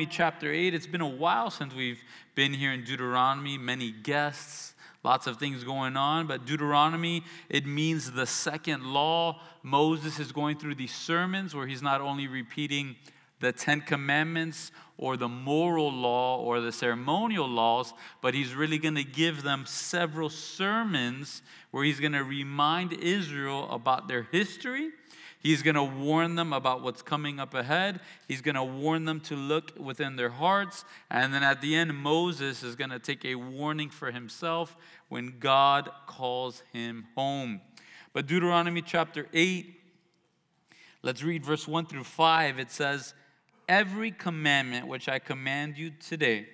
Deuteronomy chapter 8. It's been a while since we've been here in Deuteronomy, many guests, lots of things going on. But Deuteronomy, it means the second law. Moses is going through these sermons where he's not only repeating the Ten Commandments or the moral law or the ceremonial laws, but he's really going to give them several sermons where he's going to remind Israel about their history. He's going to warn them about what's coming up ahead. He's going to warn them to look within their hearts. And then at the end, Moses is going to take a warning for himself when God calls him home. But Deuteronomy chapter 8, let's read verse 1 through 5. It says, every commandment which I command you today,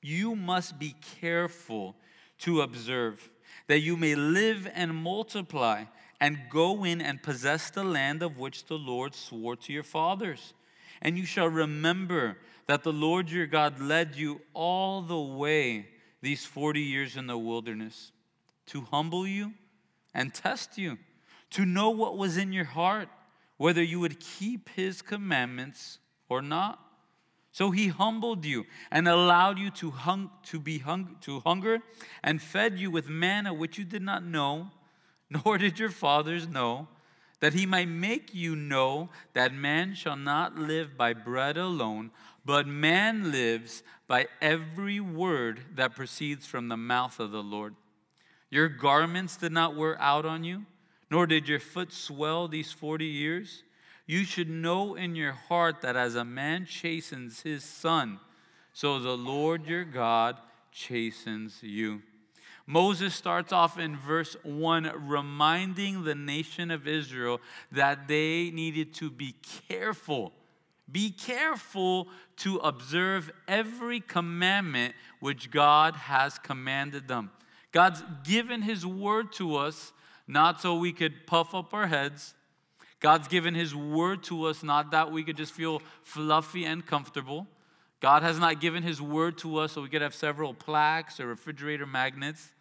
you must be careful to observe, that you may live and multiply, and go in and possess the land of which the Lord swore to your fathers. And you shall remember that the Lord your God led you all the way these 40 years in the wilderness to humble you and test you, to know what was in your heart, whether you would keep his commandments or not. So he humbled you and allowed you to, hung, to be hung, to hunger and fed you with manna which you did not know, nor did your fathers know, that he might make you know that man shall not live by bread alone, but man lives by every word that proceeds from the mouth of the Lord. Your garments did not wear out on you, nor did your foot swell these 40 years. You should know in your heart that as a man chastens his son, so the Lord your God chastens you. Moses starts off in verse 1 reminding the nation of Israel that they needed to be careful. Be careful to observe every commandment which God has commanded them. God's given His word to us not so we could puff up our heads, God's given His word to us, not that we could just feel fluffy and comfortable. God has not given His word to us so we could have several plaques or refrigerator magnets.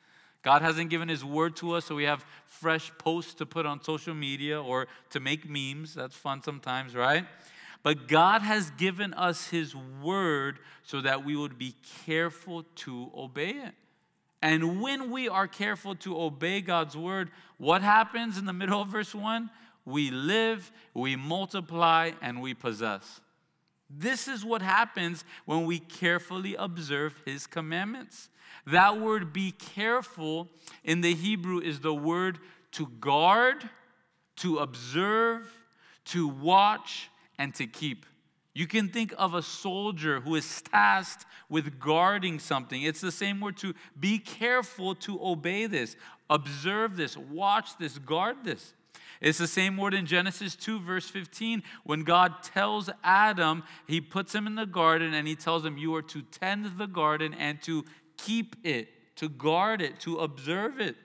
God hasn't given His word to us so we have fresh posts to put on social media or to make memes. That's fun sometimes, right? But God has given us His word so that we would be careful to obey it. And when we are careful to obey God's word, what happens in the middle of verse 1? we live, we multiply, and we possess. This is what happens when we carefully observe his commandments. That word be careful in the Hebrew is the word to guard, to observe, to watch, and to keep. You can think of a soldier who is tasked with guarding something. It's the same word to be careful to obey this, observe this, watch this, guard this. It's the same word in Genesis 2, verse 15, when God tells Adam, he puts him in the garden and he tells him, You are to tend the garden and to keep it, to guard it, to observe it.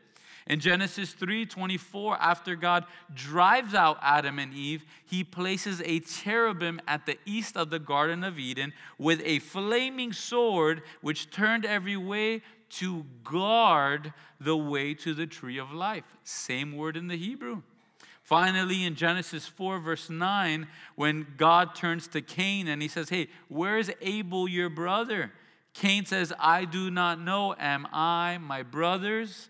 In Genesis 3:24, after God drives out Adam and Eve, he places a cherubim at the east of the Garden of Eden with a flaming sword which turned every way to guard the way to the tree of life. Same word in the Hebrew. Finally, in Genesis 4, verse 9, when God turns to Cain and he says, Hey, where is Abel, your brother? Cain says, I do not know. Am I my brother's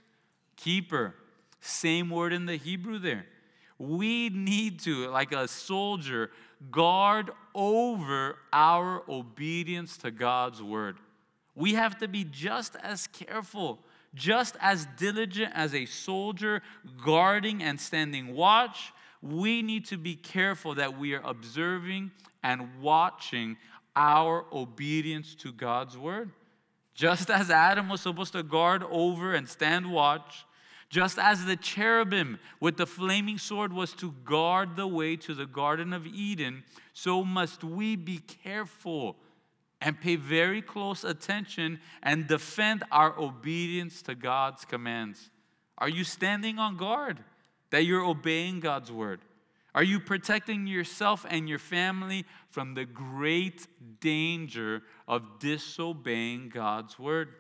keeper? Same word in the Hebrew there. We need to, like a soldier, guard over our obedience to God's word. We have to be just as careful just as diligent as a soldier guarding and standing watch, we need to be careful that we are observing and watching our obedience to God's word. Just as Adam was supposed to guard over and stand watch, just as the cherubim with the flaming sword was to guard the way to the Garden of Eden, so must we be careful and pay very close attention and defend our obedience to God's commands. Are you standing on guard that you're obeying God's word? Are you protecting yourself and your family from the great danger of disobeying God's word?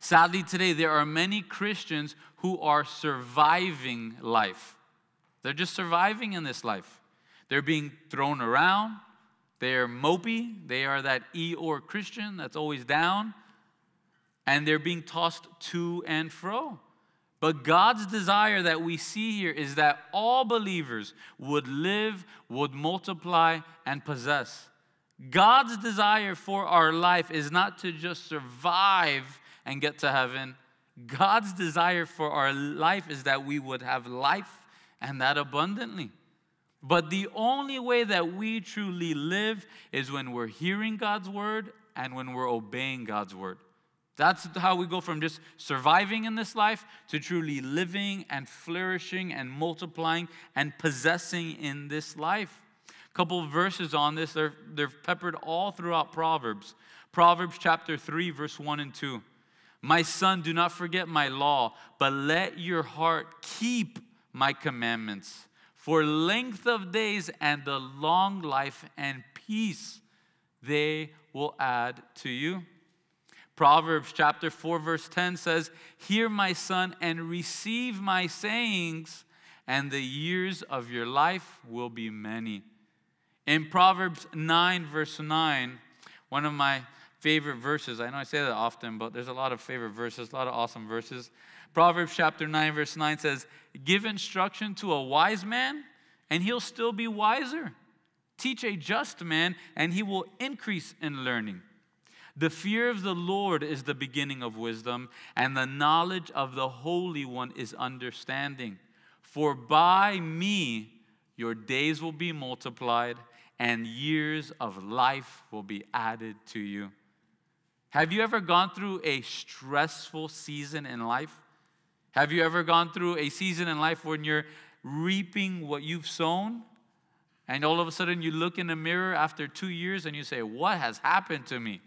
Sadly, today there are many Christians who are surviving life. They're just surviving in this life. They're being thrown around, They're mopey. They are that Eeyore Christian that's always down. And they're being tossed to and fro. But God's desire that we see here is that all believers would live, would multiply, and possess. God's desire for our life is not to just survive and get to heaven. God's desire for our life is that we would have life and that abundantly. But the only way that we truly live is when we're hearing God's word and when we're obeying God's word. That's how we go from just surviving in this life to truly living and flourishing and multiplying and possessing in this life. A couple of verses on this, they're, they're peppered all throughout Proverbs. Proverbs chapter 3, verse 1 and 2. My son, do not forget my law, but let your heart keep my commandments for length of days and the long life and peace they will add to you. Proverbs chapter 4, verse 10 says, Hear, my son, and receive my sayings, and the years of your life will be many. In Proverbs 9, verse 9, one of my favorite verses, I know I say that often, but there's a lot of favorite verses, a lot of awesome verses. Proverbs chapter 9, verse 9 says, Give instruction to a wise man, and he'll still be wiser. Teach a just man, and he will increase in learning. The fear of the Lord is the beginning of wisdom, and the knowledge of the Holy One is understanding. For by me your days will be multiplied, and years of life will be added to you. Have you ever gone through a stressful season in life? Have you ever gone through a season in life when you're reaping what you've sown? And all of a sudden you look in the mirror after two years and you say, What has happened to me?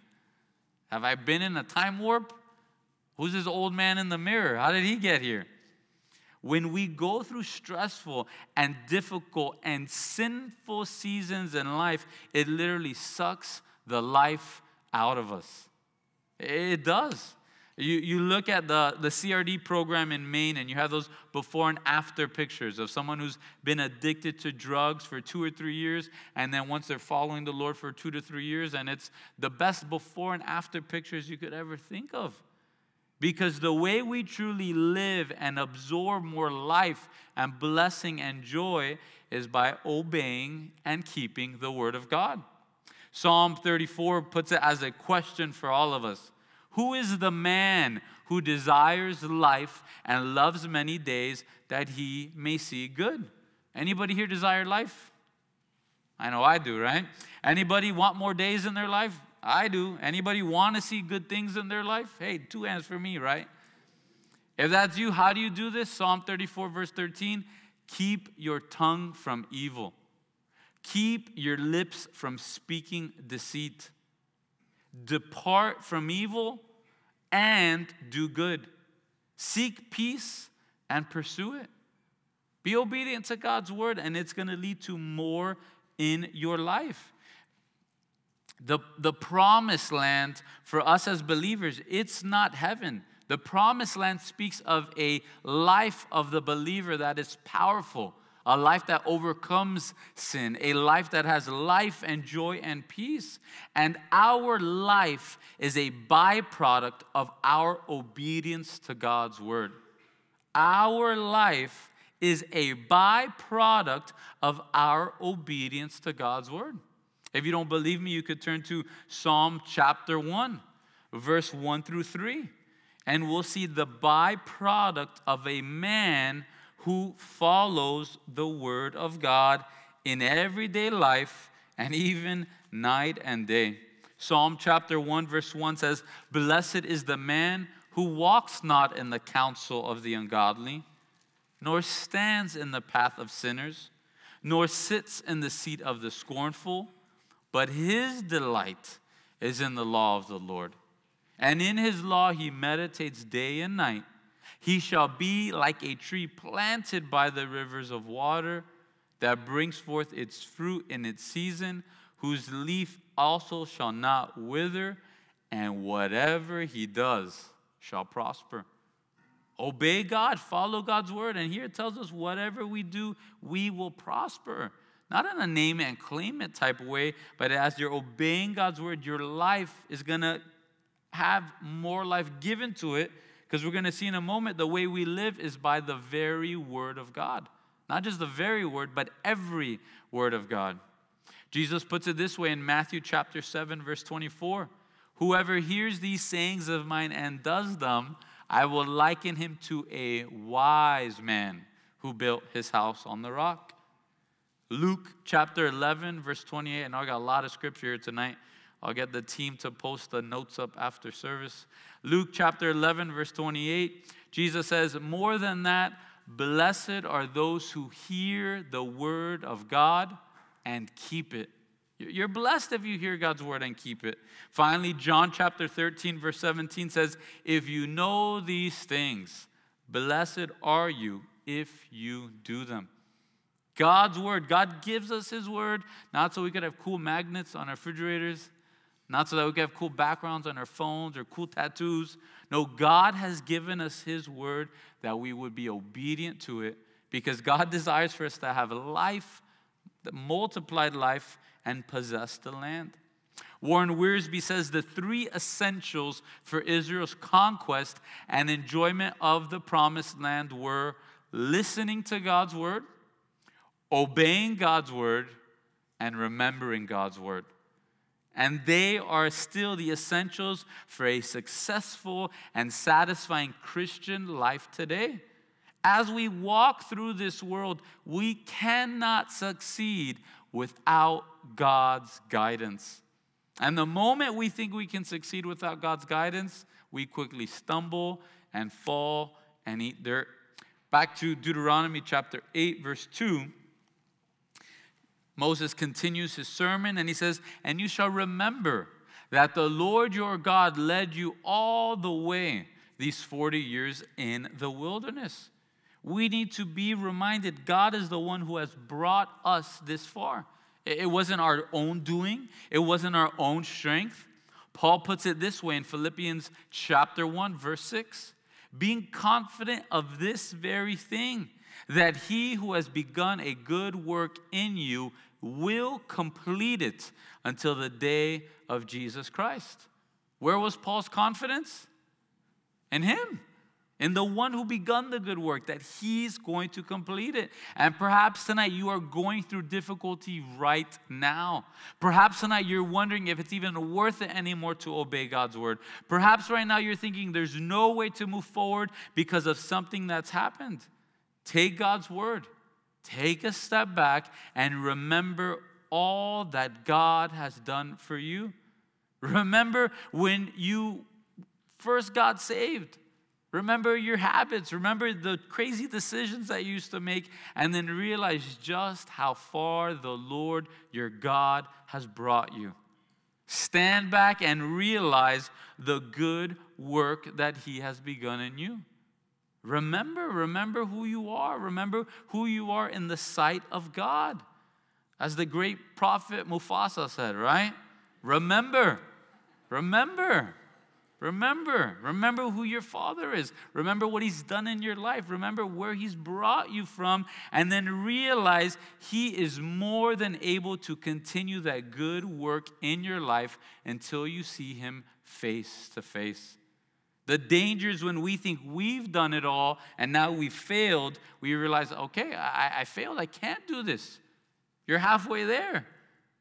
Have I been in a time warp? Who's this old man in the mirror? How did he get here? When we go through stressful and difficult and sinful seasons in life, it literally sucks the life out of us. It does. You, you look at the, the CRD program in Maine and you have those before and after pictures of someone who's been addicted to drugs for two or three years, and then once they're following the Lord for two to three years, and it's the best before and after pictures you could ever think of. Because the way we truly live and absorb more life and blessing and joy is by obeying and keeping the Word of God. Psalm 34 puts it as a question for all of us who is the man who desires life and loves many days that he may see good? Anybody here desire life? I know I do, right? Anybody want more days in their life? I do. Anybody want to see good things in their life? Hey, two hands for me, right? If that's you, how do you do this? Psalm 34, verse 13 Keep your tongue from evil, keep your lips from speaking deceit. Depart from evil and do good. Seek peace and pursue it. Be obedient to God's word, and it's going to lead to more in your life. The, the promised land for us as believers, it's not heaven. The promised land speaks of a life of the believer that is powerful, a life that overcomes sin, a life that has life and joy and peace. And our life is a byproduct of our obedience to God's word. Our life is a byproduct of our obedience to God's word. If you don't believe me, you could turn to Psalm chapter 1, verse 1 through 3, and we'll see the byproduct of a man who follows the word of God in everyday life and even night and day. Psalm chapter 1, verse 1 says, Blessed is the man who walks not in the counsel of the ungodly, nor stands in the path of sinners, nor sits in the seat of the scornful, but his delight is in the law of the Lord. And in his law he meditates day and night. He shall be like a tree planted by the rivers of water that brings forth its fruit in its season, whose leaf also shall not wither, and whatever he does shall prosper. Obey God, follow God's word. And here it tells us whatever we do, we will prosper. not in a name and claim it type of way, but as you're obeying God's word, your life is to have more life given to it because we're going to see in a moment the way we live is by the very word of God. Not just the very word, but every word of God. Jesus puts it this way in Matthew chapter 7 verse 24. Whoever hears these sayings of mine and does them, I will liken him to a wise man who built his house on the rock. Luke chapter 11, verse 28. And I got a lot of scripture here tonight. I'll get the team to post the notes up after service. Luke chapter 11, verse 28. Jesus says, More than that, blessed are those who hear the word of God and keep it. You're blessed if you hear God's word and keep it. Finally, John chapter 13, verse 17 says, If you know these things, blessed are you if you do them. God's word. God gives us his word, not so we could have cool magnets on our refrigerators, not so that we could have cool backgrounds on our phones or cool tattoos. No, God has given us his word that we would be obedient to it because God desires for us to have a life, multiplied life, and possess the land. Warren Wiersbe says the three essentials for Israel's conquest and enjoyment of the promised land were listening to God's word, obeying God's word, and remembering God's word. And they are still the essentials for a successful and satisfying Christian life today. As we walk through this world, we cannot succeed without God's guidance. And the moment we think we can succeed without God's guidance, we quickly stumble and fall and eat dirt. Back to Deuteronomy chapter 8, verse 2. Moses continues his sermon and he says, And you shall remember that the Lord your God led you all the way these 40 years in the wilderness. We need to be reminded God is the one who has brought us this far. It wasn't our own doing, it wasn't our own strength. Paul puts it this way in Philippians chapter 1 verse 6 being confident of this very thing, that he who has begun a good work in you will complete it until the day of Jesus Christ. Where was Paul's confidence? In him in the one who begun the good work, that he's going to complete it. And perhaps tonight you are going through difficulty right now. Perhaps tonight you're wondering if it's even worth it anymore to obey God's word. Perhaps right now you're thinking there's no way to move forward because of something that's happened. Take God's word, take a step back, and remember all that God has done for you. Remember when you first got saved. Remember your habits. Remember the crazy decisions that you used to make, and then realize just how far the Lord your God has brought you. Stand back and realize the good work that He has begun in you. Remember, remember who you are. Remember who you are in the sight of God. As the great prophet Mufasa said, right? Remember, remember. Remember, remember who your father is. Remember what he's done in your life. Remember where he's brought you from. And then realize he is more than able to continue that good work in your life until you see him face to face. The dangers when we think we've done it all and now we've failed, we realize, okay, I, I failed. I can't do this. You're halfway there.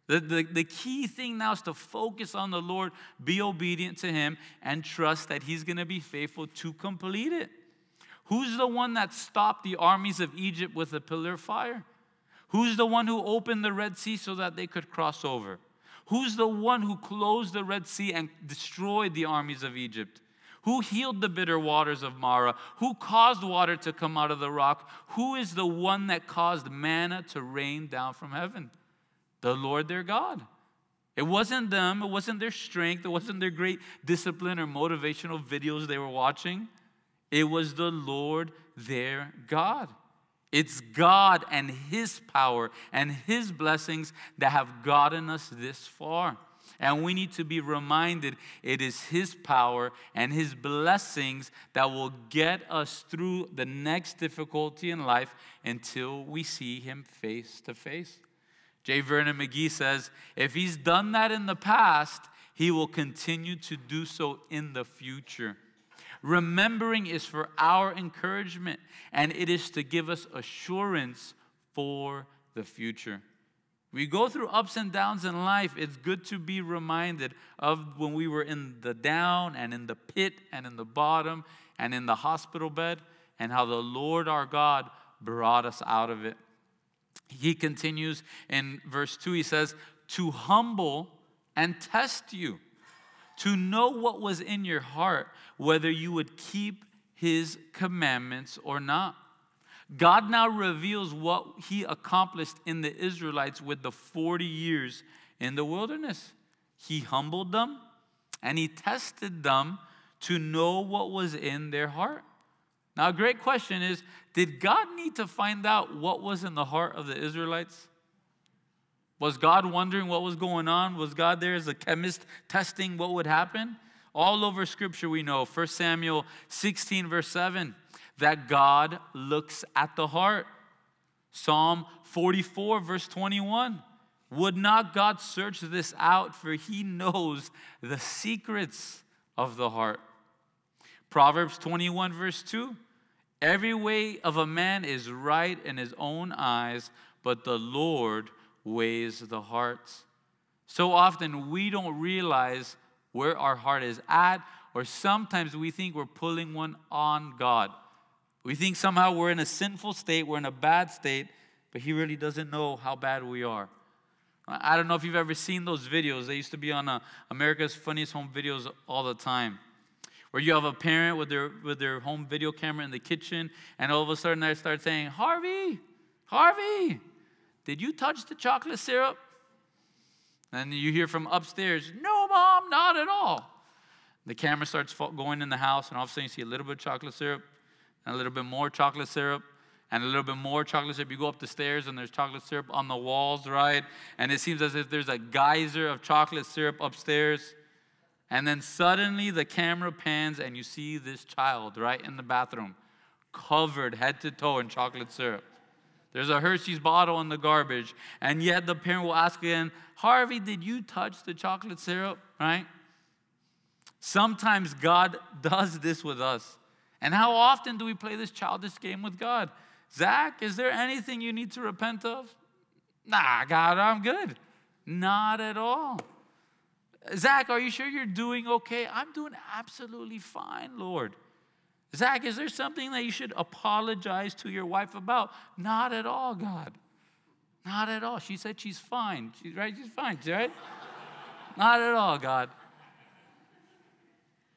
The, the, the key thing now is to focus on the Lord, be obedient to Him, and trust that He's going to be faithful to complete it. Who's the one that stopped the armies of Egypt with a pillar of fire? Who's the one who opened the Red Sea so that they could cross over? Who's the one who closed the Red Sea and destroyed the armies of Egypt? Who healed the bitter waters of Marah? Who caused water to come out of the rock? Who is the one that caused manna to rain down from heaven? the Lord their God. It wasn't them, it wasn't their strength, it wasn't their great discipline or motivational videos they were watching. It was the Lord their God. It's God and His power and His blessings that have gotten us this far. And we need to be reminded it is His power and His blessings that will get us through the next difficulty in life until we see Him face to face. J. Vernon McGee says, if he's done that in the past, he will continue to do so in the future. Remembering is for our encouragement, and it is to give us assurance for the future. We go through ups and downs in life. It's good to be reminded of when we were in the down and in the pit and in the bottom and in the hospital bed and how the Lord our God brought us out of it. He continues in verse 2, he says, To humble and test you, to know what was in your heart, whether you would keep his commandments or not. God now reveals what he accomplished in the Israelites with the 40 years in the wilderness. He humbled them and he tested them to know what was in their heart. Now, a great question is Did God need to find out what was in the heart of the Israelites? Was God wondering what was going on? Was God there as a chemist testing what would happen? All over Scripture, we know 1 Samuel 16, verse 7 that God looks at the heart. Psalm 44, verse 21. Would not God search this out, for he knows the secrets of the heart? Proverbs 21, verse 2. Every way of a man is right in his own eyes, but the Lord weighs the hearts. So often we don't realize where our heart is at, or sometimes we think we're pulling one on God. We think somehow we're in a sinful state, we're in a bad state, but He really doesn't know how bad we are. I don't know if you've ever seen those videos. They used to be on uh, America's Funniest Home Videos all the time. Where you have a parent with their, with their home video camera in the kitchen, and all of a sudden they start saying, Harvey, Harvey, did you touch the chocolate syrup? And you hear from upstairs, No, mom, not at all. The camera starts going in the house, and all of a sudden you see a little bit of chocolate syrup, and a little bit more chocolate syrup and a little bit more chocolate syrup. You go up the stairs and there's chocolate syrup on the walls, right? And it seems as if there's a geyser of chocolate syrup upstairs. And then suddenly the camera pans and you see this child right in the bathroom, covered head to toe in chocolate syrup. There's a Hershey's bottle in the garbage. And yet the parent will ask again, Harvey, did you touch the chocolate syrup? Right? Sometimes God does this with us. And how often do we play this childish game with God? Zach, is there anything you need to repent of? Nah, God, I'm good. Not at all. Zach, are you sure you're doing okay? I'm doing absolutely fine, Lord. Zach, is there something that you should apologize to your wife about? Not at all, God. Not at all. She said she's fine. She's right, she's fine, right? Not at all, God.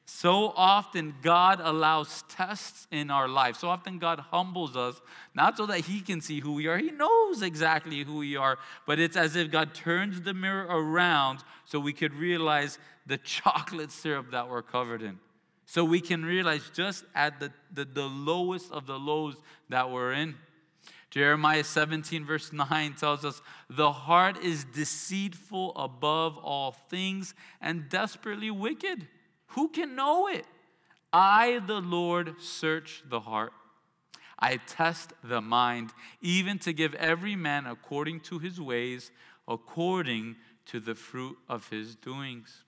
So often, God allows tests in our life. So often, God humbles us, not so that He can see who we are. He knows exactly who we are, but it's as if God turns the mirror around so we could realize the chocolate syrup that we're covered in. So we can realize just at the, the, the lowest of the lows that we're in. Jeremiah 17, verse 9 tells us, The heart is deceitful above all things and desperately wicked. Who can know it? I, the Lord, search the heart. I test the mind, even to give every man according to his ways, according to the fruit of his doings.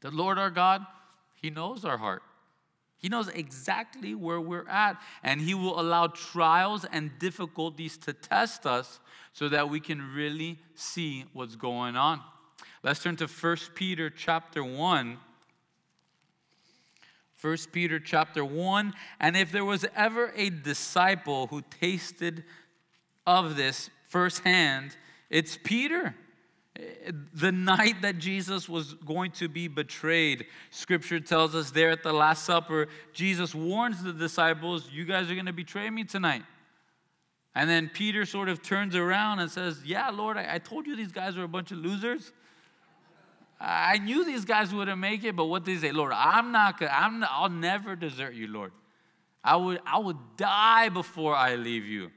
The Lord our God, He knows our heart. He knows exactly where we're at, and He will allow trials and difficulties to test us so that we can really see what's going on. Let's turn to 1 Peter chapter 1 1 Peter chapter 1. And if there was ever a disciple who tasted of this firsthand, it's Peter. The night that Jesus was going to be betrayed, scripture tells us there at the Last Supper, Jesus warns the disciples, You guys are going to betray me tonight. And then Peter sort of turns around and says, Yeah, Lord, I, I told you these guys were a bunch of losers. I knew these guys wouldn't make it, but what did they say? Lord, I'm not gonna, I'm not, I'll never desert you, Lord. I would, I would die before I leave you.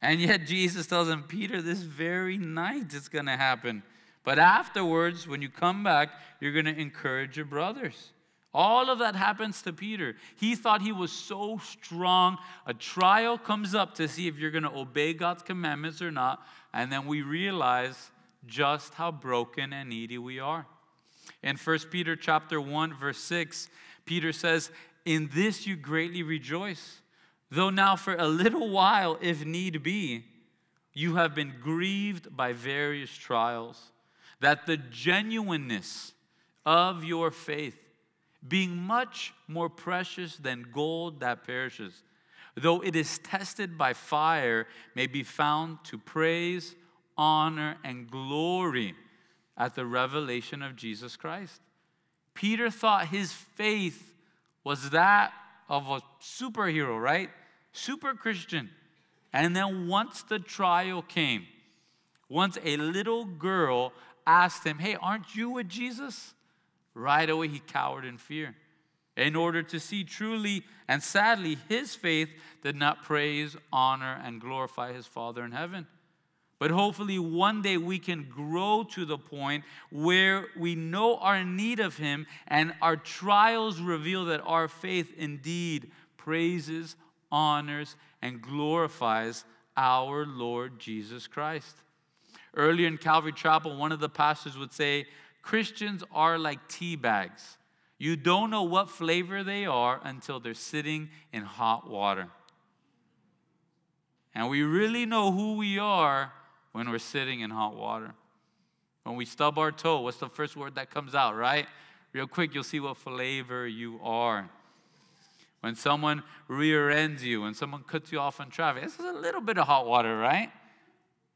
And yet Jesus tells him, Peter, this very night it's gonna happen. But afterwards, when you come back, you're gonna encourage your brothers. All of that happens to Peter. He thought he was so strong. A trial comes up to see if you're going to obey God's commandments or not. And then we realize just how broken and needy we are. In 1 Peter chapter 1 verse 6, Peter says, "In this you greatly rejoice, though now for a little while if need be, you have been grieved by various trials, that the genuineness of your faith being much more precious than gold that perishes, though it is tested by fire, may be found to praise, honor, and glory at the revelation of Jesus Christ. Peter thought his faith was that of a superhero, right? Super Christian. And then once the trial came, once a little girl asked him, Hey, aren't you with Jesus? Right away, he cowered in fear. In order to see truly and sadly, his faith did not praise, honor, and glorify his Father in heaven. But hopefully, one day we can grow to the point where we know our need of Him and our trials reveal that our faith indeed praises, honors, and glorifies our Lord Jesus Christ. Earlier in Calvary Chapel, one of the pastors would say, Christians are like tea bags. You don't know what flavor they are until they're sitting in hot water. And we really know who we are when we're sitting in hot water. When we stub our toe, what's the first word that comes out, right? Real quick, you'll see what flavor you are. When someone rear ends you, when someone cuts you off in traffic, this is a little bit of hot water, right?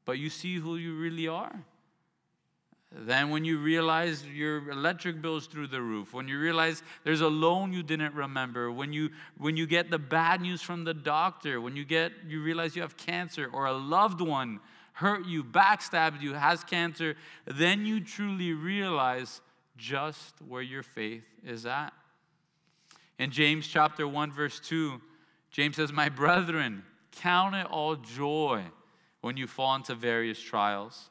But you see who you really are. Then, when you realize your electric bill is through the roof, when you realize there's a loan you didn't remember, when you, when you get the bad news from the doctor, when you, get, you realize you have cancer or a loved one hurt you, backstabbed you, has cancer, then you truly realize just where your faith is at. In James chapter 1, verse 2, James says, My brethren, count it all joy when you fall into various trials,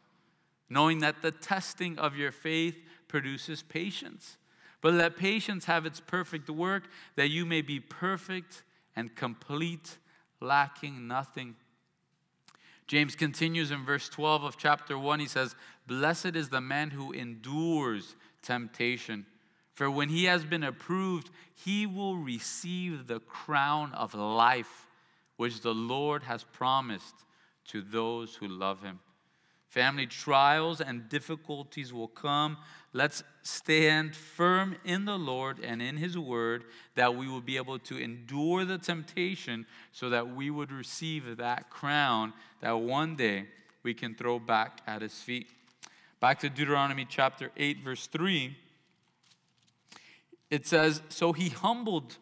knowing that the testing of your faith produces patience. But let patience have its perfect work, that you may be perfect and complete, lacking nothing. James continues in verse 12 of chapter 1. He says, Blessed is the man who endures temptation. For when he has been approved, he will receive the crown of life, which the Lord has promised to those who love him. Family trials and difficulties will come. Let's stand firm in the Lord and in His word that we will be able to endure the temptation so that we would receive that crown that one day we can throw back at His feet. Back to Deuteronomy chapter 8, verse 3. It says, So He humbled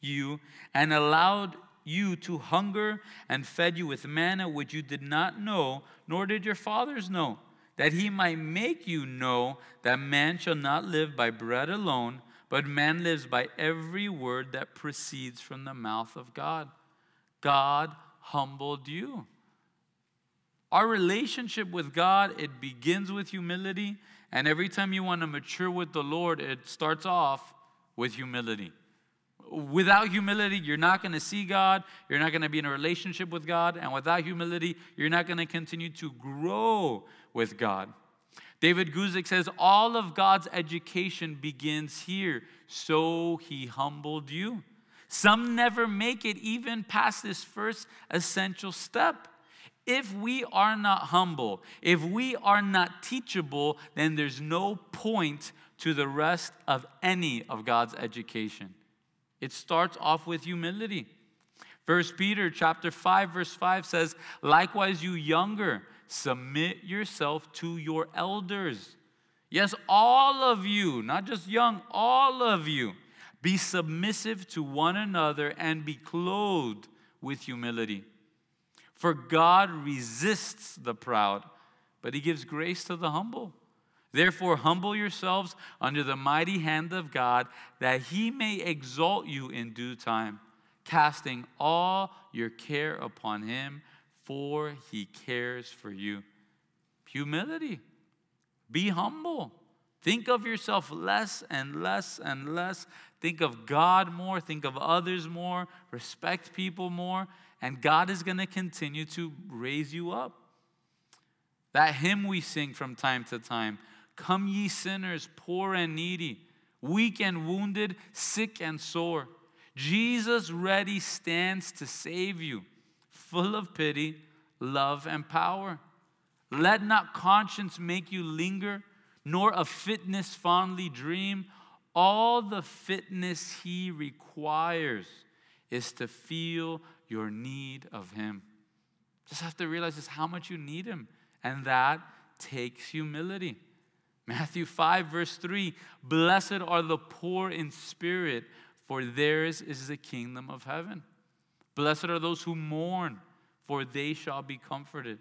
you and allowed you to hunger and fed you with manna which you did not know, nor did your fathers know, that he might make you know that man shall not live by bread alone, but man lives by every word that proceeds from the mouth of God. God humbled you. Our relationship with God, it begins with humility, and every time you want to mature with the Lord, it starts off with humility. Without humility, you're not going to see God. You're not going to be in a relationship with God. And without humility, you're not going to continue to grow with God. David Guzik says, All of God's education begins here. So he humbled you. Some never make it even past this first essential step. If we are not humble, if we are not teachable, then there's no point to the rest of any of God's education. It starts off with humility. First Peter chapter 5 verse 5 says, "Likewise you younger, submit yourself to your elders." Yes, all of you, not just young, all of you, be submissive to one another and be clothed with humility. For God resists the proud, but he gives grace to the humble. Therefore, humble yourselves under the mighty hand of God, that he may exalt you in due time, casting all your care upon him, for he cares for you. Humility. Be humble. Think of yourself less and less and less. Think of God more. Think of others more. Respect people more. And God is going to continue to raise you up. That hymn we sing from time to time Come, ye sinners, poor and needy, weak and wounded, sick and sore. Jesus ready stands to save you, full of pity, love, and power. Let not conscience make you linger, nor of fitness fondly dream. All the fitness he requires is to feel your need of him. Just have to realize just how much you need him. And that takes humility. Matthew 5, verse 3 Blessed are the poor in spirit, for theirs is the kingdom of heaven. Blessed are those who mourn, for they shall be comforted.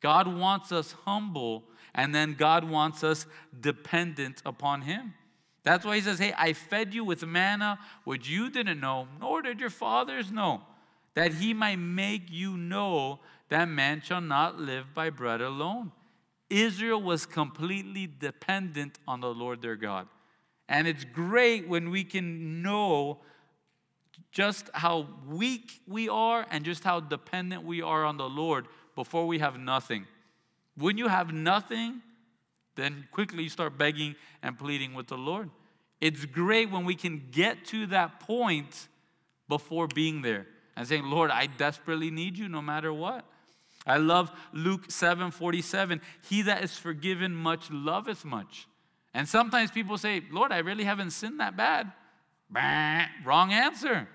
God wants us humble, and then God wants us dependent upon Him. That's why He says, Hey, I fed you with manna, which you didn't know, nor did your fathers know, that He might make you know that man shall not live by bread alone. Israel was completely dependent on the Lord their God. And it's great when we can know just how weak we are and just how dependent we are on the Lord before we have nothing. When you have nothing, then quickly you start begging and pleading with the Lord. It's great when we can get to that point before being there and saying, Lord, I desperately need you no matter what. I love Luke 7 47. He that is forgiven much loveth much. And sometimes people say, Lord, I really haven't sinned that bad. Bah, wrong answer.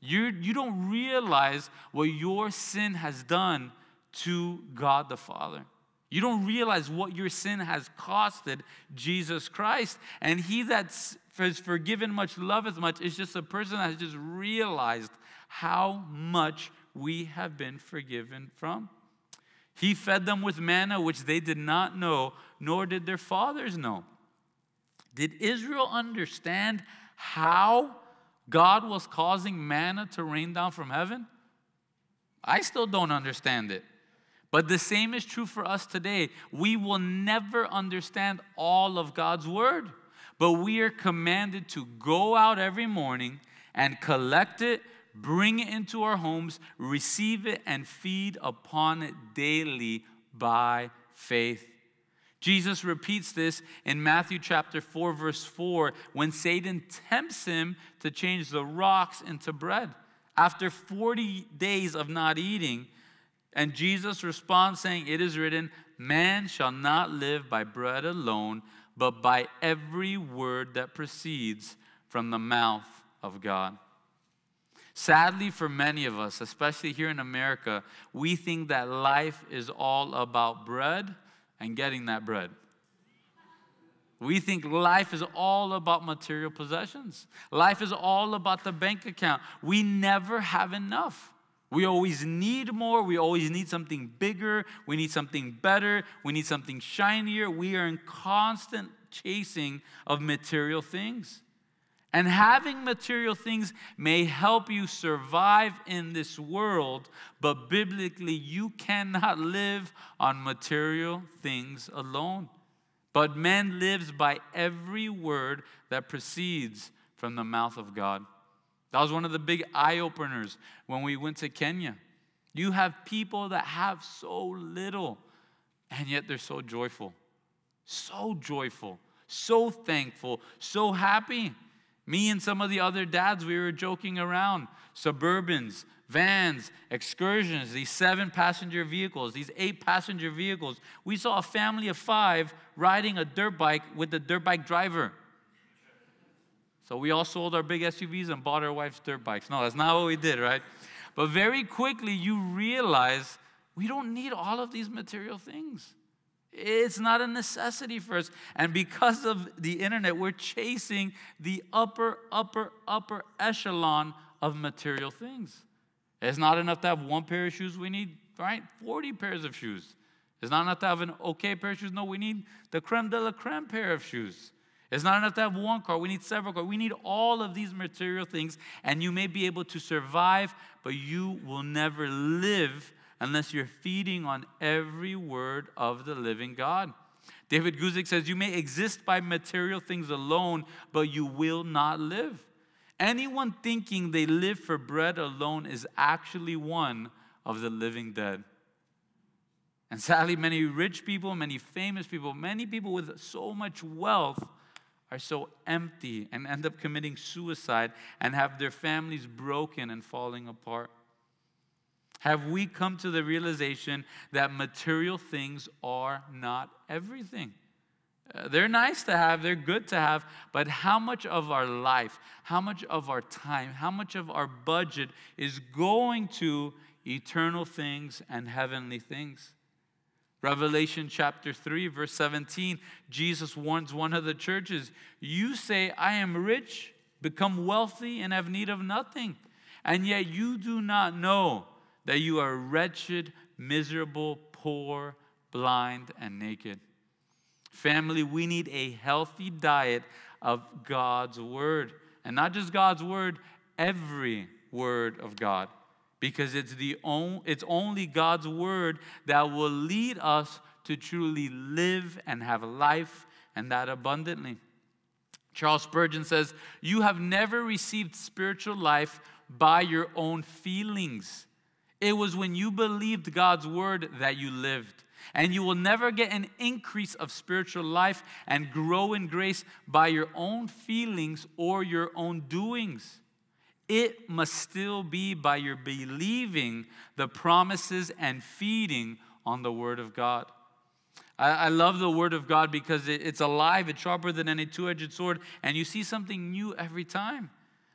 You, you don't realize what your sin has done to God the Father. You don't realize what your sin has costed Jesus Christ. And he that is forgiven much loveth much is just a person that has just realized how much we have been forgiven from. He fed them with manna, which they did not know, nor did their fathers know. Did Israel understand how God was causing manna to rain down from heaven? I still don't understand it. But the same is true for us today. We will never understand all of God's word, but we are commanded to go out every morning and collect it, bring it into our homes, receive it, and feed upon it daily by faith. Jesus repeats this in Matthew chapter 4, verse 4, when Satan tempts him to change the rocks into bread. After 40 days of not eating, and Jesus responds, saying, It is written, Man shall not live by bread alone, but by every word that proceeds from the mouth of God. Sadly, for many of us, especially here in America, we think that life is all about bread and getting that bread. We think life is all about material possessions. Life is all about the bank account. We never have enough. We always need more. We always need something bigger. We need something better. We need something shinier. We are in constant chasing of material things. And having material things may help you survive in this world, but biblically, you cannot live on material things alone. But man lives by every word that proceeds from the mouth of God. That was one of the big eye openers when we went to Kenya. You have people that have so little, and yet they're so joyful, so joyful, so thankful, so happy. Me and some of the other dads, we were joking around. Suburbans, vans, excursions, these seven passenger vehicles, these eight passenger vehicles. We saw a family of five riding a dirt bike with the dirt bike driver. So we all sold our big SUVs and bought our wife's dirt bikes. No, that's not what we did, right? But very quickly you realize we don't need all of these material things. It's not a necessity for us. And because of the internet, we're chasing the upper, upper, upper echelon of material things. It's not enough to have one pair of shoes. We need, right, 40 pairs of shoes. It's not enough to have an okay pair of shoes. No, we need the creme de la creme pair of shoes. It's not enough to have one car. We need several cars. We need all of these material things, and you may be able to survive, but you will never live unless you're feeding on every word of the living God. David Guzik says, You may exist by material things alone, but you will not live. Anyone thinking they live for bread alone is actually one of the living dead. And sadly, many rich people, many famous people, many people with so much wealth are so empty and end up committing suicide and have their families broken and falling apart. Have we come to the realization that material things are not everything? Uh, they're nice to have, they're good to have, but how much of our life, how much of our time, how much of our budget is going to eternal things and heavenly things? Revelation chapter 3, verse 17, Jesus warns one of the churches You say, I am rich, become wealthy, and have need of nothing, and yet you do not know that you are wretched, miserable, poor, blind, and naked. Family, we need a healthy diet of God's word. And not just God's word, every word of God. Because it's, the on, it's only God's word that will lead us to truly live and have life and that abundantly. Charles Spurgeon says, You have never received spiritual life by your own feelings. It was when you believed God's word that you lived. And you will never get an increase of spiritual life and grow in grace by your own feelings or your own doings. It must still be by your believing the promises and feeding on the Word of God. I, I love the Word of God because it, it's alive, it's sharper than any two edged sword, and you see something new every time.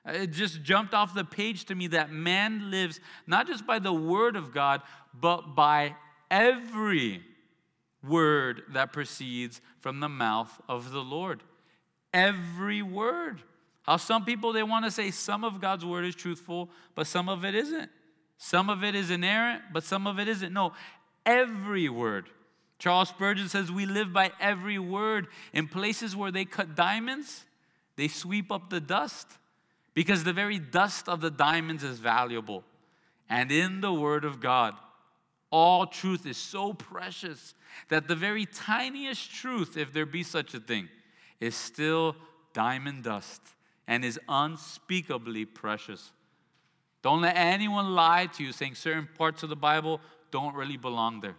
Uh, it just jumped off the page to me that man lives not just by the Word of God, but by every word that proceeds from the mouth of the Lord. Every word. How some people they want to say some of God's word is truthful, but some of it isn't. Some of it is inerrant, but some of it isn't. No, every word. Charles Spurgeon says we live by every word. In places where they cut diamonds, they sweep up the dust because the very dust of the diamonds is valuable. And in the word of God, all truth is so precious that the very tiniest truth, if there be such a thing, is still diamond dust and is unspeakably precious. Don't let anyone lie to you saying certain parts of the Bible don't really belong there.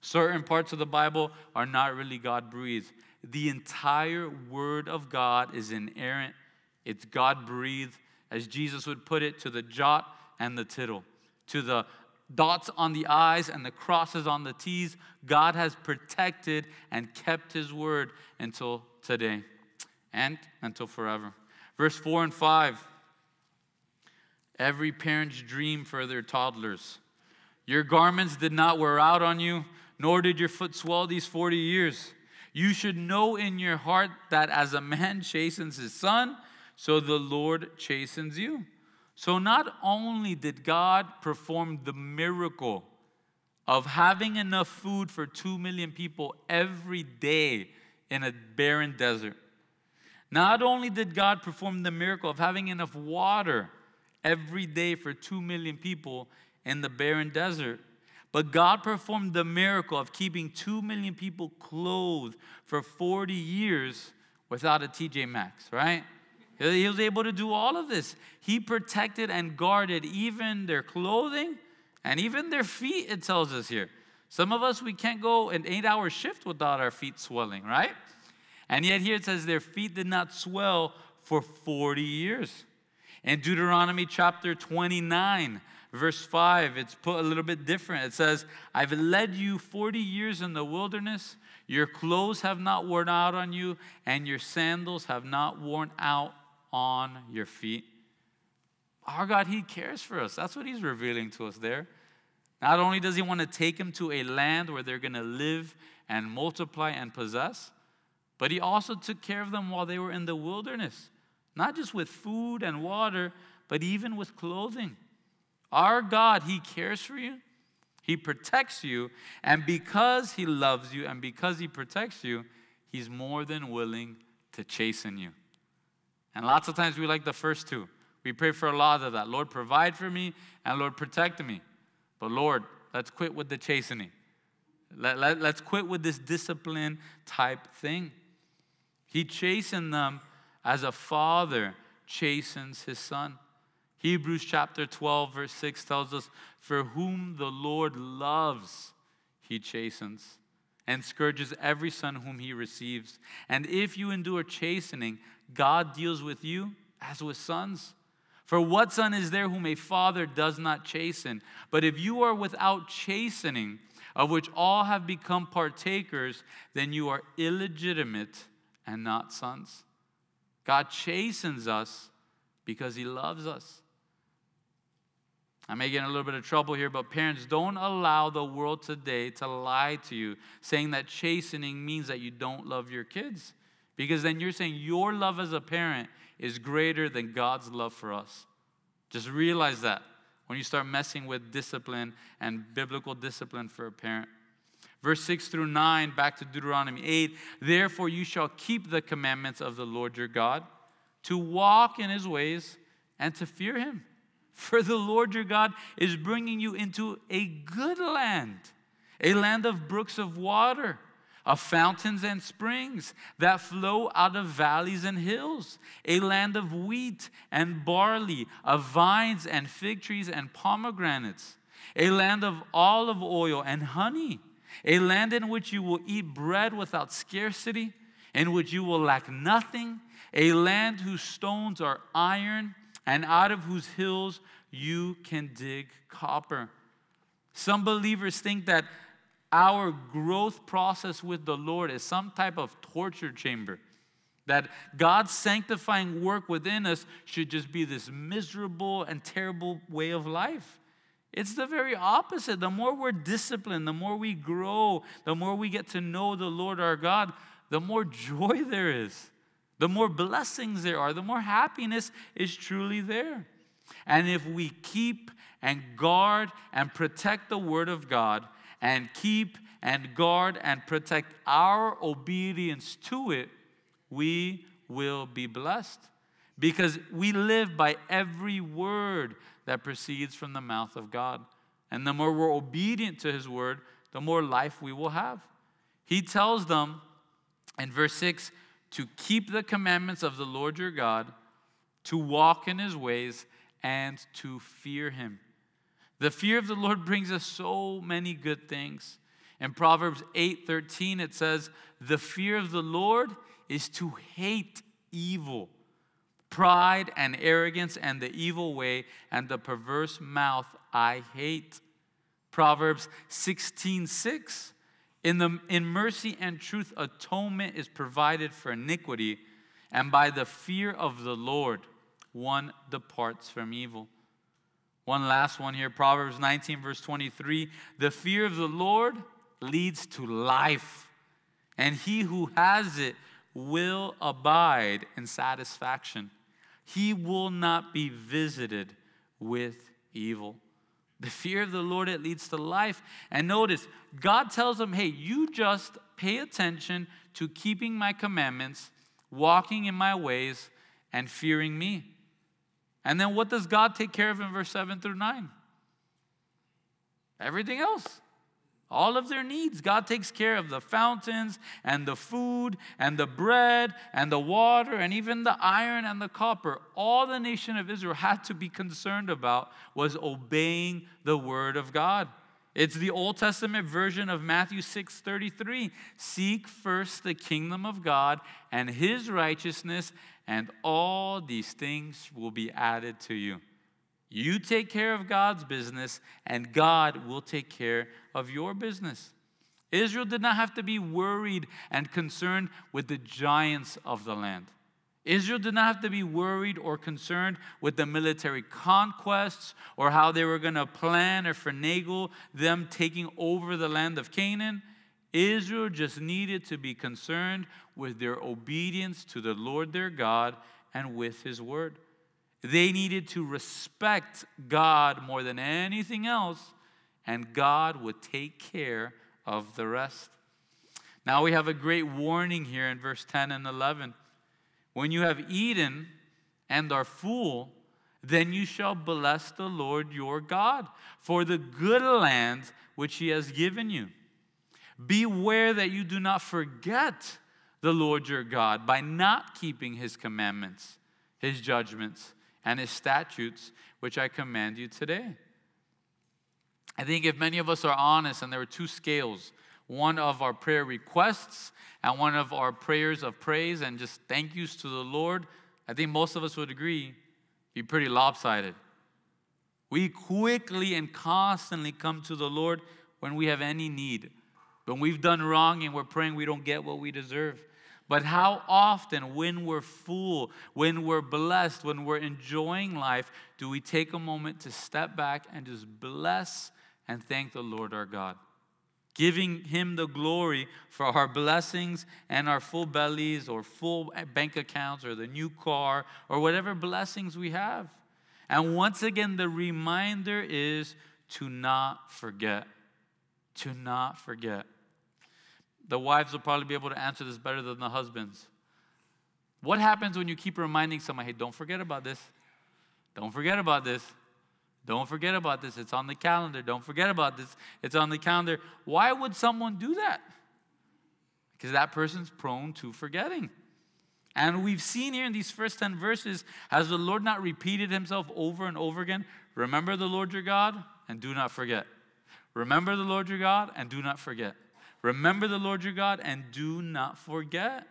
Certain parts of the Bible are not really God breathed. The entire Word of God is inerrant, it's God breathed, as Jesus would put it, to the jot and the tittle, to the dots on the I's and the crosses on the T's. God has protected and kept His word until today and until forever. Verse 4 and 5 Every parent's dream for their toddlers. Your garments did not wear out on you, nor did your foot swell these 40 years. You should know in your heart that as a man chastens his son, so the Lord chastens you. So, not only did God perform the miracle of having enough food for two million people every day in a barren desert, not only did God perform the miracle of having enough water every day for two million people in the barren desert, but God performed the miracle of keeping two million people clothed for 40 years without a TJ Maxx, right? Uh, he was able to do all of this. He protected and guarded even their clothing and even their feet, it tells us here. Some of us, we can't go an eight hour shift without our feet swelling, right? And yet here it says their feet did not swell for 40 years. In Deuteronomy chapter 29, verse 5, it's put a little bit different. It says, I've led you 40 years in the wilderness. Your clothes have not worn out on you, and your sandals have not worn out on your feet. Our God, He cares for us. That's what He's revealing to us there. Not only does He want to take them to a land where they're going to live and multiply and possess, but He also took care of them while they were in the wilderness, not just with food and water, but even with clothing. Our God, He cares for you, He protects you, and because He loves you and because He protects you, He's more than willing to chasten you. And lots of times we like the first two. We pray for a lot of that. Lord, provide for me and Lord, protect me. But Lord, let's quit with the chastening. Let, let, let's quit with this discipline type thing. He chastened them as a father chastens his son. Hebrews chapter 12, verse 6 tells us, For whom the Lord loves, he chastens and scourges every son whom he receives. And if you endure chastening, God deals with you as with sons. For what son is there whom a father does not chasten? But if you are without chastening, of which all have become partakers, then you are illegitimate and not sons. God chastens us because he loves us. I may get in a little bit of trouble here, but parents, don't allow the world today to lie to you, saying that chastening means that you don't love your kids. Because then you're saying your love as a parent is greater than God's love for us. Just realize that when you start messing with discipline and biblical discipline for a parent. Verse 6 through 9, back to Deuteronomy 8. Therefore, you shall keep the commandments of the Lord your God, to walk in his ways and to fear him. For the Lord your God is bringing you into a good land, a land of brooks of water, of fountains and springs that flow out of valleys and hills, a land of wheat and barley, of vines and fig trees and pomegranates, a land of olive oil and honey, a land in which you will eat bread without scarcity, in which you will lack nothing, a land whose stones are iron and out of whose hills you can dig copper. Some believers think that our growth process with the Lord is some type of torture chamber. That God's sanctifying work within us should just be this miserable and terrible way of life. It's the very opposite. The more we're disciplined, the more we grow, the more we get to know the Lord our God, the more joy there is the more blessings there are, the more happiness is truly there. And if we keep and guard and protect the Word of God, and keep and guard and protect our obedience to it, we will be blessed. Because we live by every word that proceeds from the mouth of God. And the more we're obedient to His word, the more life we will have. He tells them in verse 6 to keep the commandments of the Lord your God, to walk in his ways, and to fear him. The fear of the Lord brings us so many good things. In Proverbs 8:13 it says, "The fear of the Lord is to hate evil, pride and arrogance and the evil way and the perverse mouth I hate." Proverbs 16:6 in, the, in mercy and truth, atonement is provided for iniquity, and by the fear of the Lord, one departs from evil. One last one here Proverbs 19, verse 23. The fear of the Lord leads to life, and he who has it will abide in satisfaction. He will not be visited with evil. The fear of the Lord, it leads to life. And notice, God tells them, hey, you just pay attention to keeping my commandments, walking in my ways, and fearing me. And then what does God take care of in verse 7 through 9? Everything else all of their needs. God takes care of the fountains and the food and the bread and the water and even the iron and the copper. All the nation of Israel had to be concerned about was obeying the word of God. It's the Old Testament version of Matthew 6:33. Seek first the kingdom of God and his righteousness, and all these things will be added to you. You take care of God's business, and God will take care of your business. Israel did not have to be worried and concerned with the giants of the land. Israel did not have to be worried or concerned with the military conquests or how they were going to plan or finagle them taking over the land of Canaan. Israel just needed to be concerned with their obedience to the Lord their God and with his word. They needed to respect God more than anything else, and God would take care of the rest. Now we have a great warning here in verse 10 and 11. When you have eaten and are full, then you shall bless the Lord your God for the good land which he has given you. Beware that you do not forget the Lord your God by not keeping his commandments, his judgments, and his statutes, which I command you today. I think if many of us are honest, and there are two scales one of our prayer requests and one of our prayers of praise and just thank yous to the Lord, I think most of us would agree, be pretty lopsided. We quickly and constantly come to the Lord when we have any need. When we've done wrong and we're praying we don't get what we deserve. But how often, when we're full, when we're blessed, when we're enjoying life, do we take a moment to step back and just bless and thank the Lord our God? Giving Him the glory for our blessings and our full bellies or full bank accounts or the new car or whatever blessings we have. And once again, the reminder is to not forget. To not forget. The wives will probably be able to answer this better than the husbands. What happens when you keep reminding someone, hey, don't forget about this? Don't forget about this. Don't forget about this. It's on the calendar. Don't forget about this. It's on the calendar. Why would someone do that? Because that person's prone to forgetting. And we've seen here in these first 10 verses, has the Lord not repeated himself over and over again? Remember the Lord your God and do not forget. Remember the Lord your God and do not forget. Remember the Lord your God and do not forget.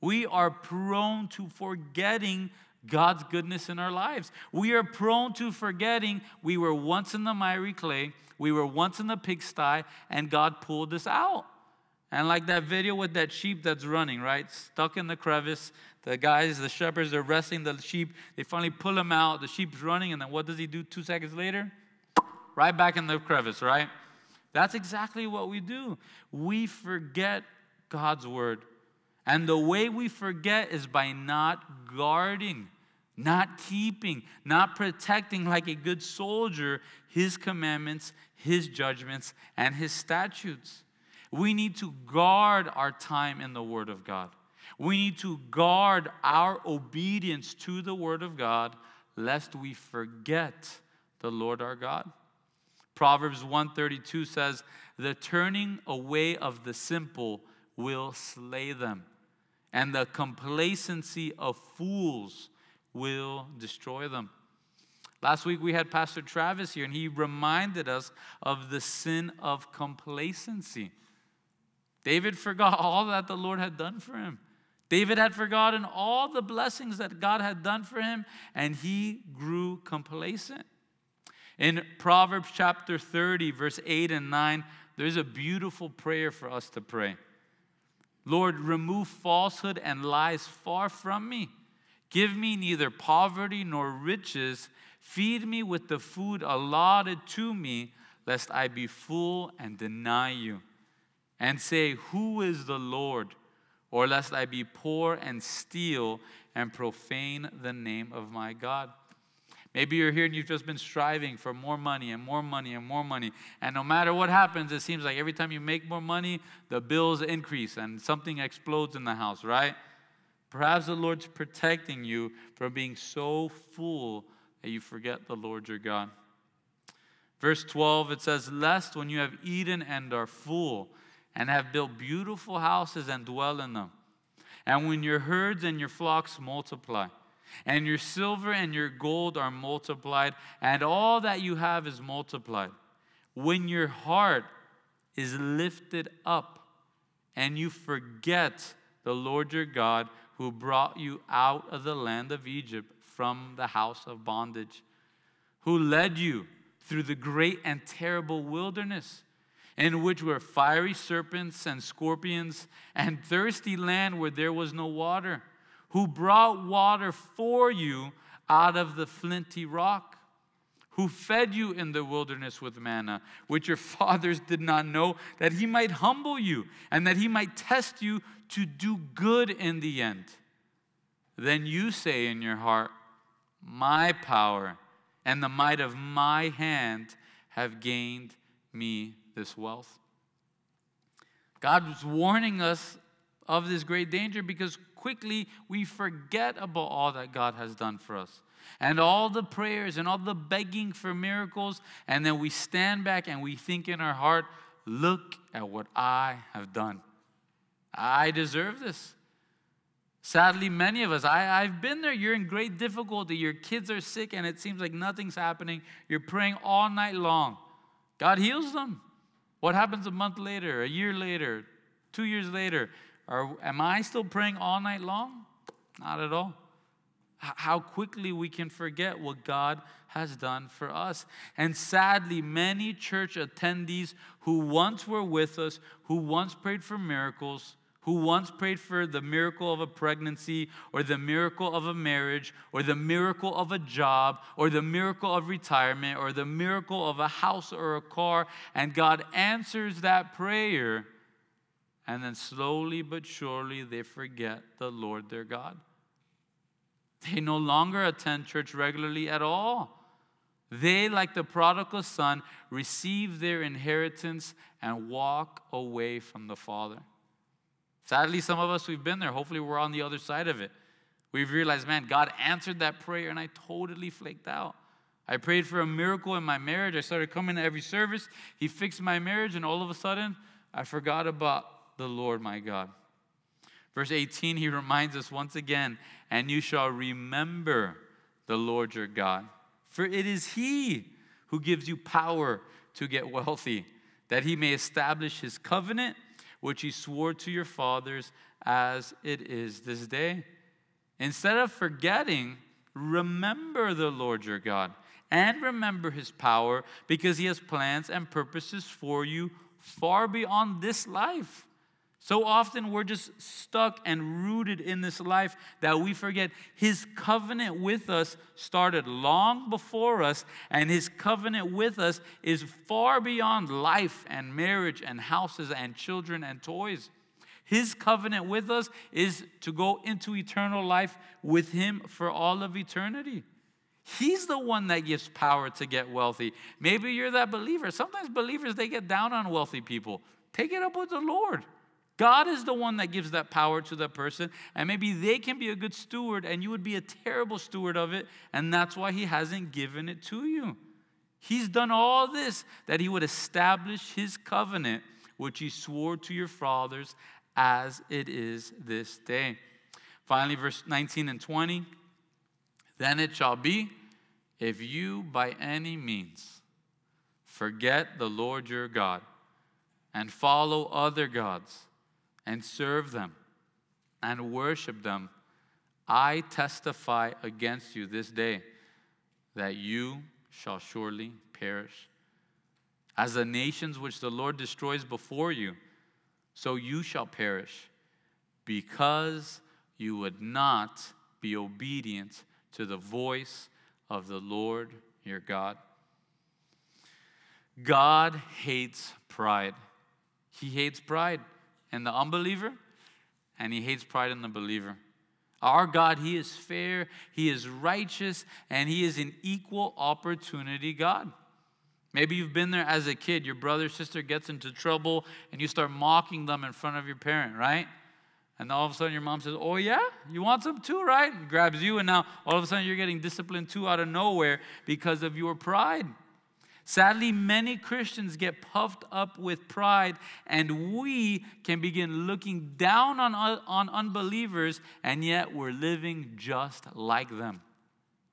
We are prone to forgetting God's goodness in our lives. We are prone to forgetting we were once in the miry clay, we were once in the pigsty, and God pulled us out. And like that video with that sheep that's running, right? Stuck in the crevice. The guys, the shepherds, they're wrestling the sheep. They finally pull him out. The sheep's running, and then what does he do two seconds later? Right back in the crevice, right? That's exactly what we do. We forget God's word. And the way we forget is by not guarding, not keeping, not protecting like a good soldier his commandments, his judgments, and his statutes. We need to guard our time in the Word of God. We need to guard our obedience to the Word of God lest we forget the Lord our God. Proverbs 132 says, "The turning away of the simple will slay them, and the complacency of fools will destroy them." Last week we had Pastor Travis here, and he reminded us of the sin of complacency. David forgot all that the Lord had done for him. David had forgotten all the blessings that God had done for him, and he grew complacent. In Proverbs chapter 30, verse 8 and 9, there's a beautiful prayer for us to pray. Lord, remove falsehood and lies far from me. Give me neither poverty nor riches. Feed me with the food allotted to me, lest I be full and deny you. And say, Who is the Lord? Or lest I be poor and steal and profane the name of my God. Maybe you're here and you've just been striving for more money and more money and more money. And no matter what happens, it seems like every time you make more money, the bills increase and something explodes in the house, right? Perhaps the Lord's protecting you from being so full that you forget the Lord your God. Verse 12, it says, Lest when you have eaten and are full, and have built beautiful houses and dwell in them, and when your herds and your flocks multiply, and your silver and your gold are multiplied, and all that you have is multiplied. When your heart is lifted up, and you forget the Lord your God who brought you out of the land of Egypt from the house of bondage, who led you through the great and terrible wilderness, in which were fiery serpents and scorpions, and thirsty land where there was no water who brought water for you out of the flinty rock, who fed you in the wilderness with manna, which your fathers did not know, that he might humble you and that he might test you to do good in the end. Then you say in your heart, My power and the might of my hand have gained me this wealth. God was warning us of this great danger because quickly we forget about all that God has done for us and all the prayers and all the begging for miracles. And then we stand back and we think in our heart, look at what I have done. I deserve this. Sadly, many of us, I, I've been there. You're in great difficulty. Your kids are sick and it seems like nothing's happening. You're praying all night long. God heals them. What happens a month later, a year later, two years later? Are, am I still praying all night long? Not at all. How quickly we can forget what God has done for us. And sadly, many church attendees who once were with us, who once prayed for miracles, who once prayed for the miracle of a pregnancy or the miracle of a marriage or the miracle of a job or the miracle of retirement or the miracle of a house or a car, and God answers that prayer, and then slowly but surely they forget the Lord their God. They no longer attend church regularly at all. They, like the prodigal son, receive their inheritance and walk away from the Father. Sadly, some of us, we've been there. Hopefully, we're on the other side of it. We've realized, man, God answered that prayer, and I totally flaked out. I prayed for a miracle in my marriage. I started coming to every service. He fixed my marriage, and all of a sudden, I forgot about the Lord my God. Verse 18, he reminds us once again, and you shall remember the Lord your God. For it is he who gives you power to get wealthy, that he may establish his covenant which he swore to your fathers as it is this day. Instead of forgetting, remember the Lord your God and remember his power because he has plans and purposes for you far beyond this life. So often we're just stuck and rooted in this life that we forget His covenant with us started long before us, and His covenant with us is far beyond life and marriage and houses and children and toys. His covenant with us is to go into eternal life with Him for all of eternity. He's the one that gives power to get wealthy. Maybe you're that believer. Sometimes believers, they get down on wealthy people. Take it up with the Lord. God is the one that gives that power to that person, and maybe they can be a good steward, and you would be a terrible steward of it, and that's why He hasn't given it to you. He's done all this that He would establish His covenant, which He swore to your fathers as it is this day. Finally, verse 19 and 20 Then it shall be, if you by any means forget the Lord your God and follow other gods, and serve them and worship them, I testify against you this day that you shall surely perish. As the nations which the Lord destroys before you, so you shall perish, because you would not be obedient to the voice of the Lord your God. God hates pride. He hates pride in the unbeliever, and he hates pride in the believer. Our God, He is fair, He is righteous, and He is an equal opportunity God. Maybe you've been there as a kid. Your brother, sister gets into trouble, and you start mocking them in front of your parent, right? And all of a sudden, your mom says, Oh, yeah? You want some too, right? And grabs you, and now all of a sudden, you're getting disciplined too out of nowhere because of your pride. Sadly, many Christians get puffed up with pride, and we can begin looking down on, on unbelievers, and yet we're living just like them.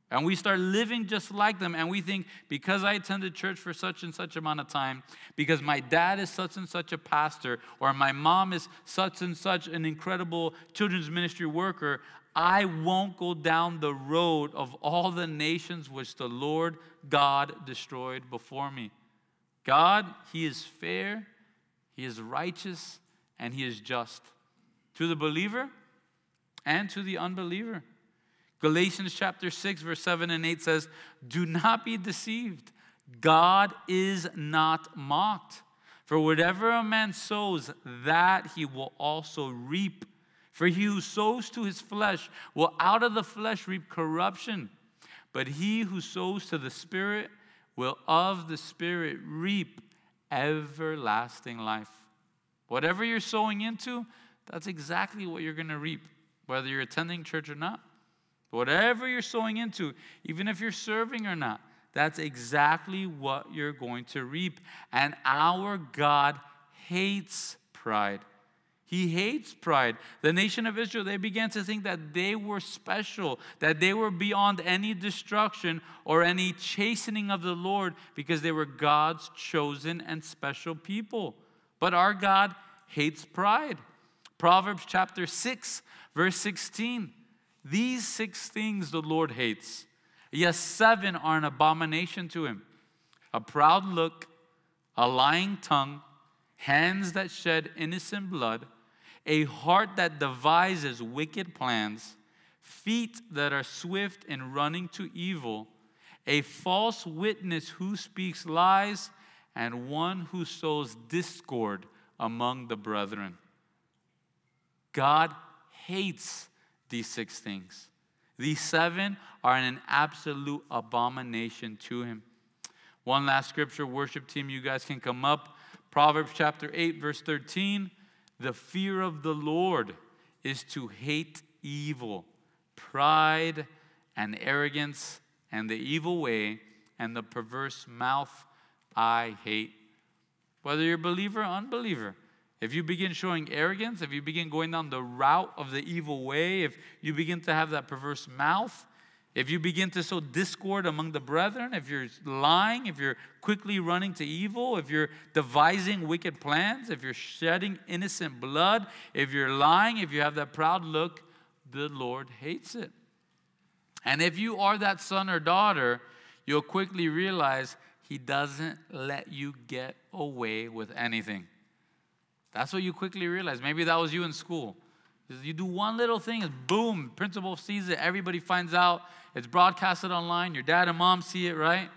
And we start living just like them, and we think because I attended church for such and such amount of time, because my dad is such and such a pastor, or my mom is such and such an incredible children's ministry worker, I won't go down the road of all the nations which the Lord God destroyed before me. God, He is fair, He is righteous, and He is just to the believer and to the unbeliever. Galatians chapter 6, verse 7 and 8 says, Do not be deceived. God is not mocked. For whatever a man sows, that he will also reap. For he who sows to his flesh will out of the flesh reap corruption, but he who sows to the Spirit will of the Spirit reap everlasting life. Whatever you're sowing into, that's exactly what you're going to reap, whether you're attending church or not. Whatever you're sowing into, even if you're serving or not, that's exactly what you're going to reap. And our God hates pride. He hates pride. The nation of Israel, they began to think that they were special, that they were beyond any destruction or any chastening of the Lord because they were God's chosen and special people. But our God hates pride. Proverbs chapter 6, verse 16. These six things the Lord hates. Yes, seven are an abomination to him a proud look, a lying tongue, hands that shed innocent blood a heart that devises wicked plans, feet that are swift in running to evil, a false witness who speaks lies, and one who sows discord among the brethren. God hates these six things. These seven are an absolute abomination to him. One last scripture, worship team, you guys can come up. Proverbs chapter 8, verse 13. The fear of the Lord is to hate evil, pride and arrogance, and the evil way and the perverse mouth I hate. Whether you're believer or unbeliever, if you begin showing arrogance, if you begin going down the route of the evil way, if you begin to have that perverse mouth, if you begin to sow discord among the brethren, if you're lying, if you're quickly running to evil, if you're devising wicked plans, if you're shedding innocent blood, if you're lying, if you have that proud look, the Lord hates it. And if you are that son or daughter, you'll quickly realize He doesn't let you get away with anything. That's what you quickly realize. Maybe that was you in school. You do one little thing, and boom, principal sees it, everybody finds out, it's broadcasted online, your dad and mom see it, right?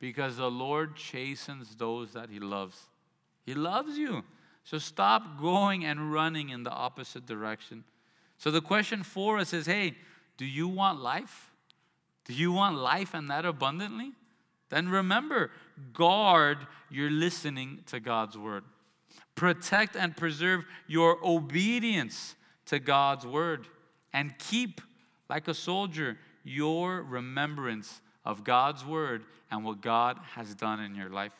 Because the Lord chastens those that He loves. He loves you. So stop going and running in the opposite direction. So the question for us is hey, do you want life? Do you want life and that abundantly? Then remember, guard your listening to God's word. Protect and preserve your obedience to God's word and keep, like a soldier, your remembrance of God's word and what God has done in your life.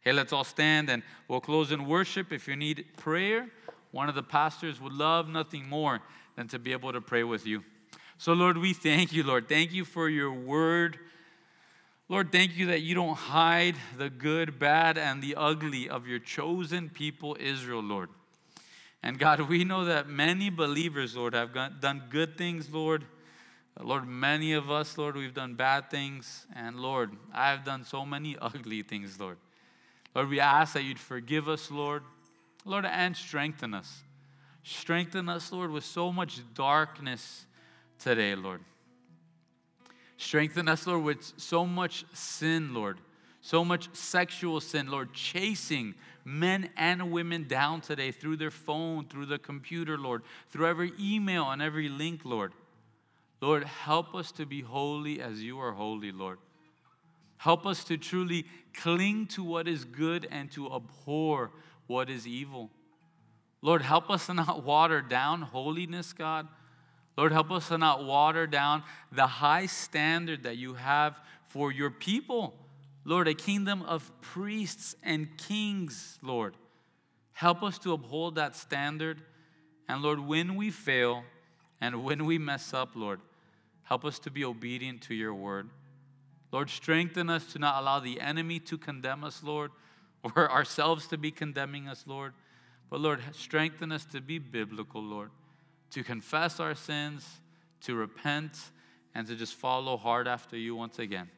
Hey, let's all stand and we'll close in worship. If you need prayer, one of the pastors would love nothing more than to be able to pray with you. So, Lord, we thank you, Lord. Thank you for your word. Lord, thank you that you don't hide the good, bad, and the ugly of your chosen people, Israel, Lord. And God, we know that many believers, Lord, have done good things, Lord. Lord, many of us, Lord, we've done bad things. And Lord, I've done so many ugly things, Lord. Lord, we ask that you'd forgive us, Lord. Lord, and strengthen us. Strengthen us, Lord, with so much darkness today, Lord. Strengthen us, Lord, with so much sin, Lord. So much sexual sin, Lord, chasing men and women down today through their phone, through the computer, Lord, through every email and every link, Lord. Lord, help us to be holy as you are holy, Lord. Help us to truly cling to what is good and to abhor what is evil. Lord, help us to not water down holiness, God. Lord, help us to not water down the high standard that you have for your people. Lord, a kingdom of priests and kings, Lord. Help us to uphold that standard. And Lord, when we fail and when we mess up, Lord, help us to be obedient to your word. Lord, strengthen us to not allow the enemy to condemn us, Lord, or ourselves to be condemning us, Lord. But Lord, strengthen us to be biblical, Lord, to confess our sins, to repent, and to just follow hard after you once again.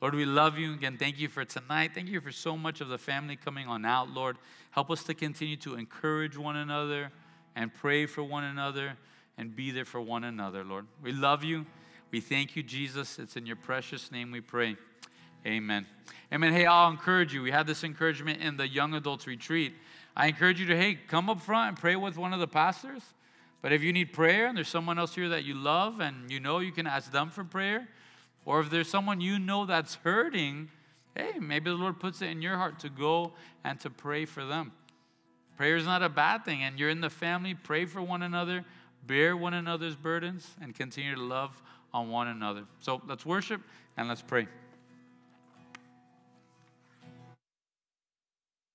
Lord, we love you. Again, thank you for tonight. Thank you for so much of the family coming on out, Lord. Help us to continue to encourage one another and pray for one another and be there for one another, Lord. We love you. We thank you, Jesus. It's in your precious name we pray. Amen. Amen. Hey, I'll encourage you. We had this encouragement in the young adults retreat. I encourage you to, hey, come up front and pray with one of the pastors. But if you need prayer and there's someone else here that you love and you know you can ask them for prayer, or if there's someone you know that's hurting, hey, maybe the Lord puts it in your heart to go and to pray for them. Prayer is not a bad thing, and you're in the family, pray for one another, bear one another's burdens, and continue to love on one another. So let's worship and let's pray.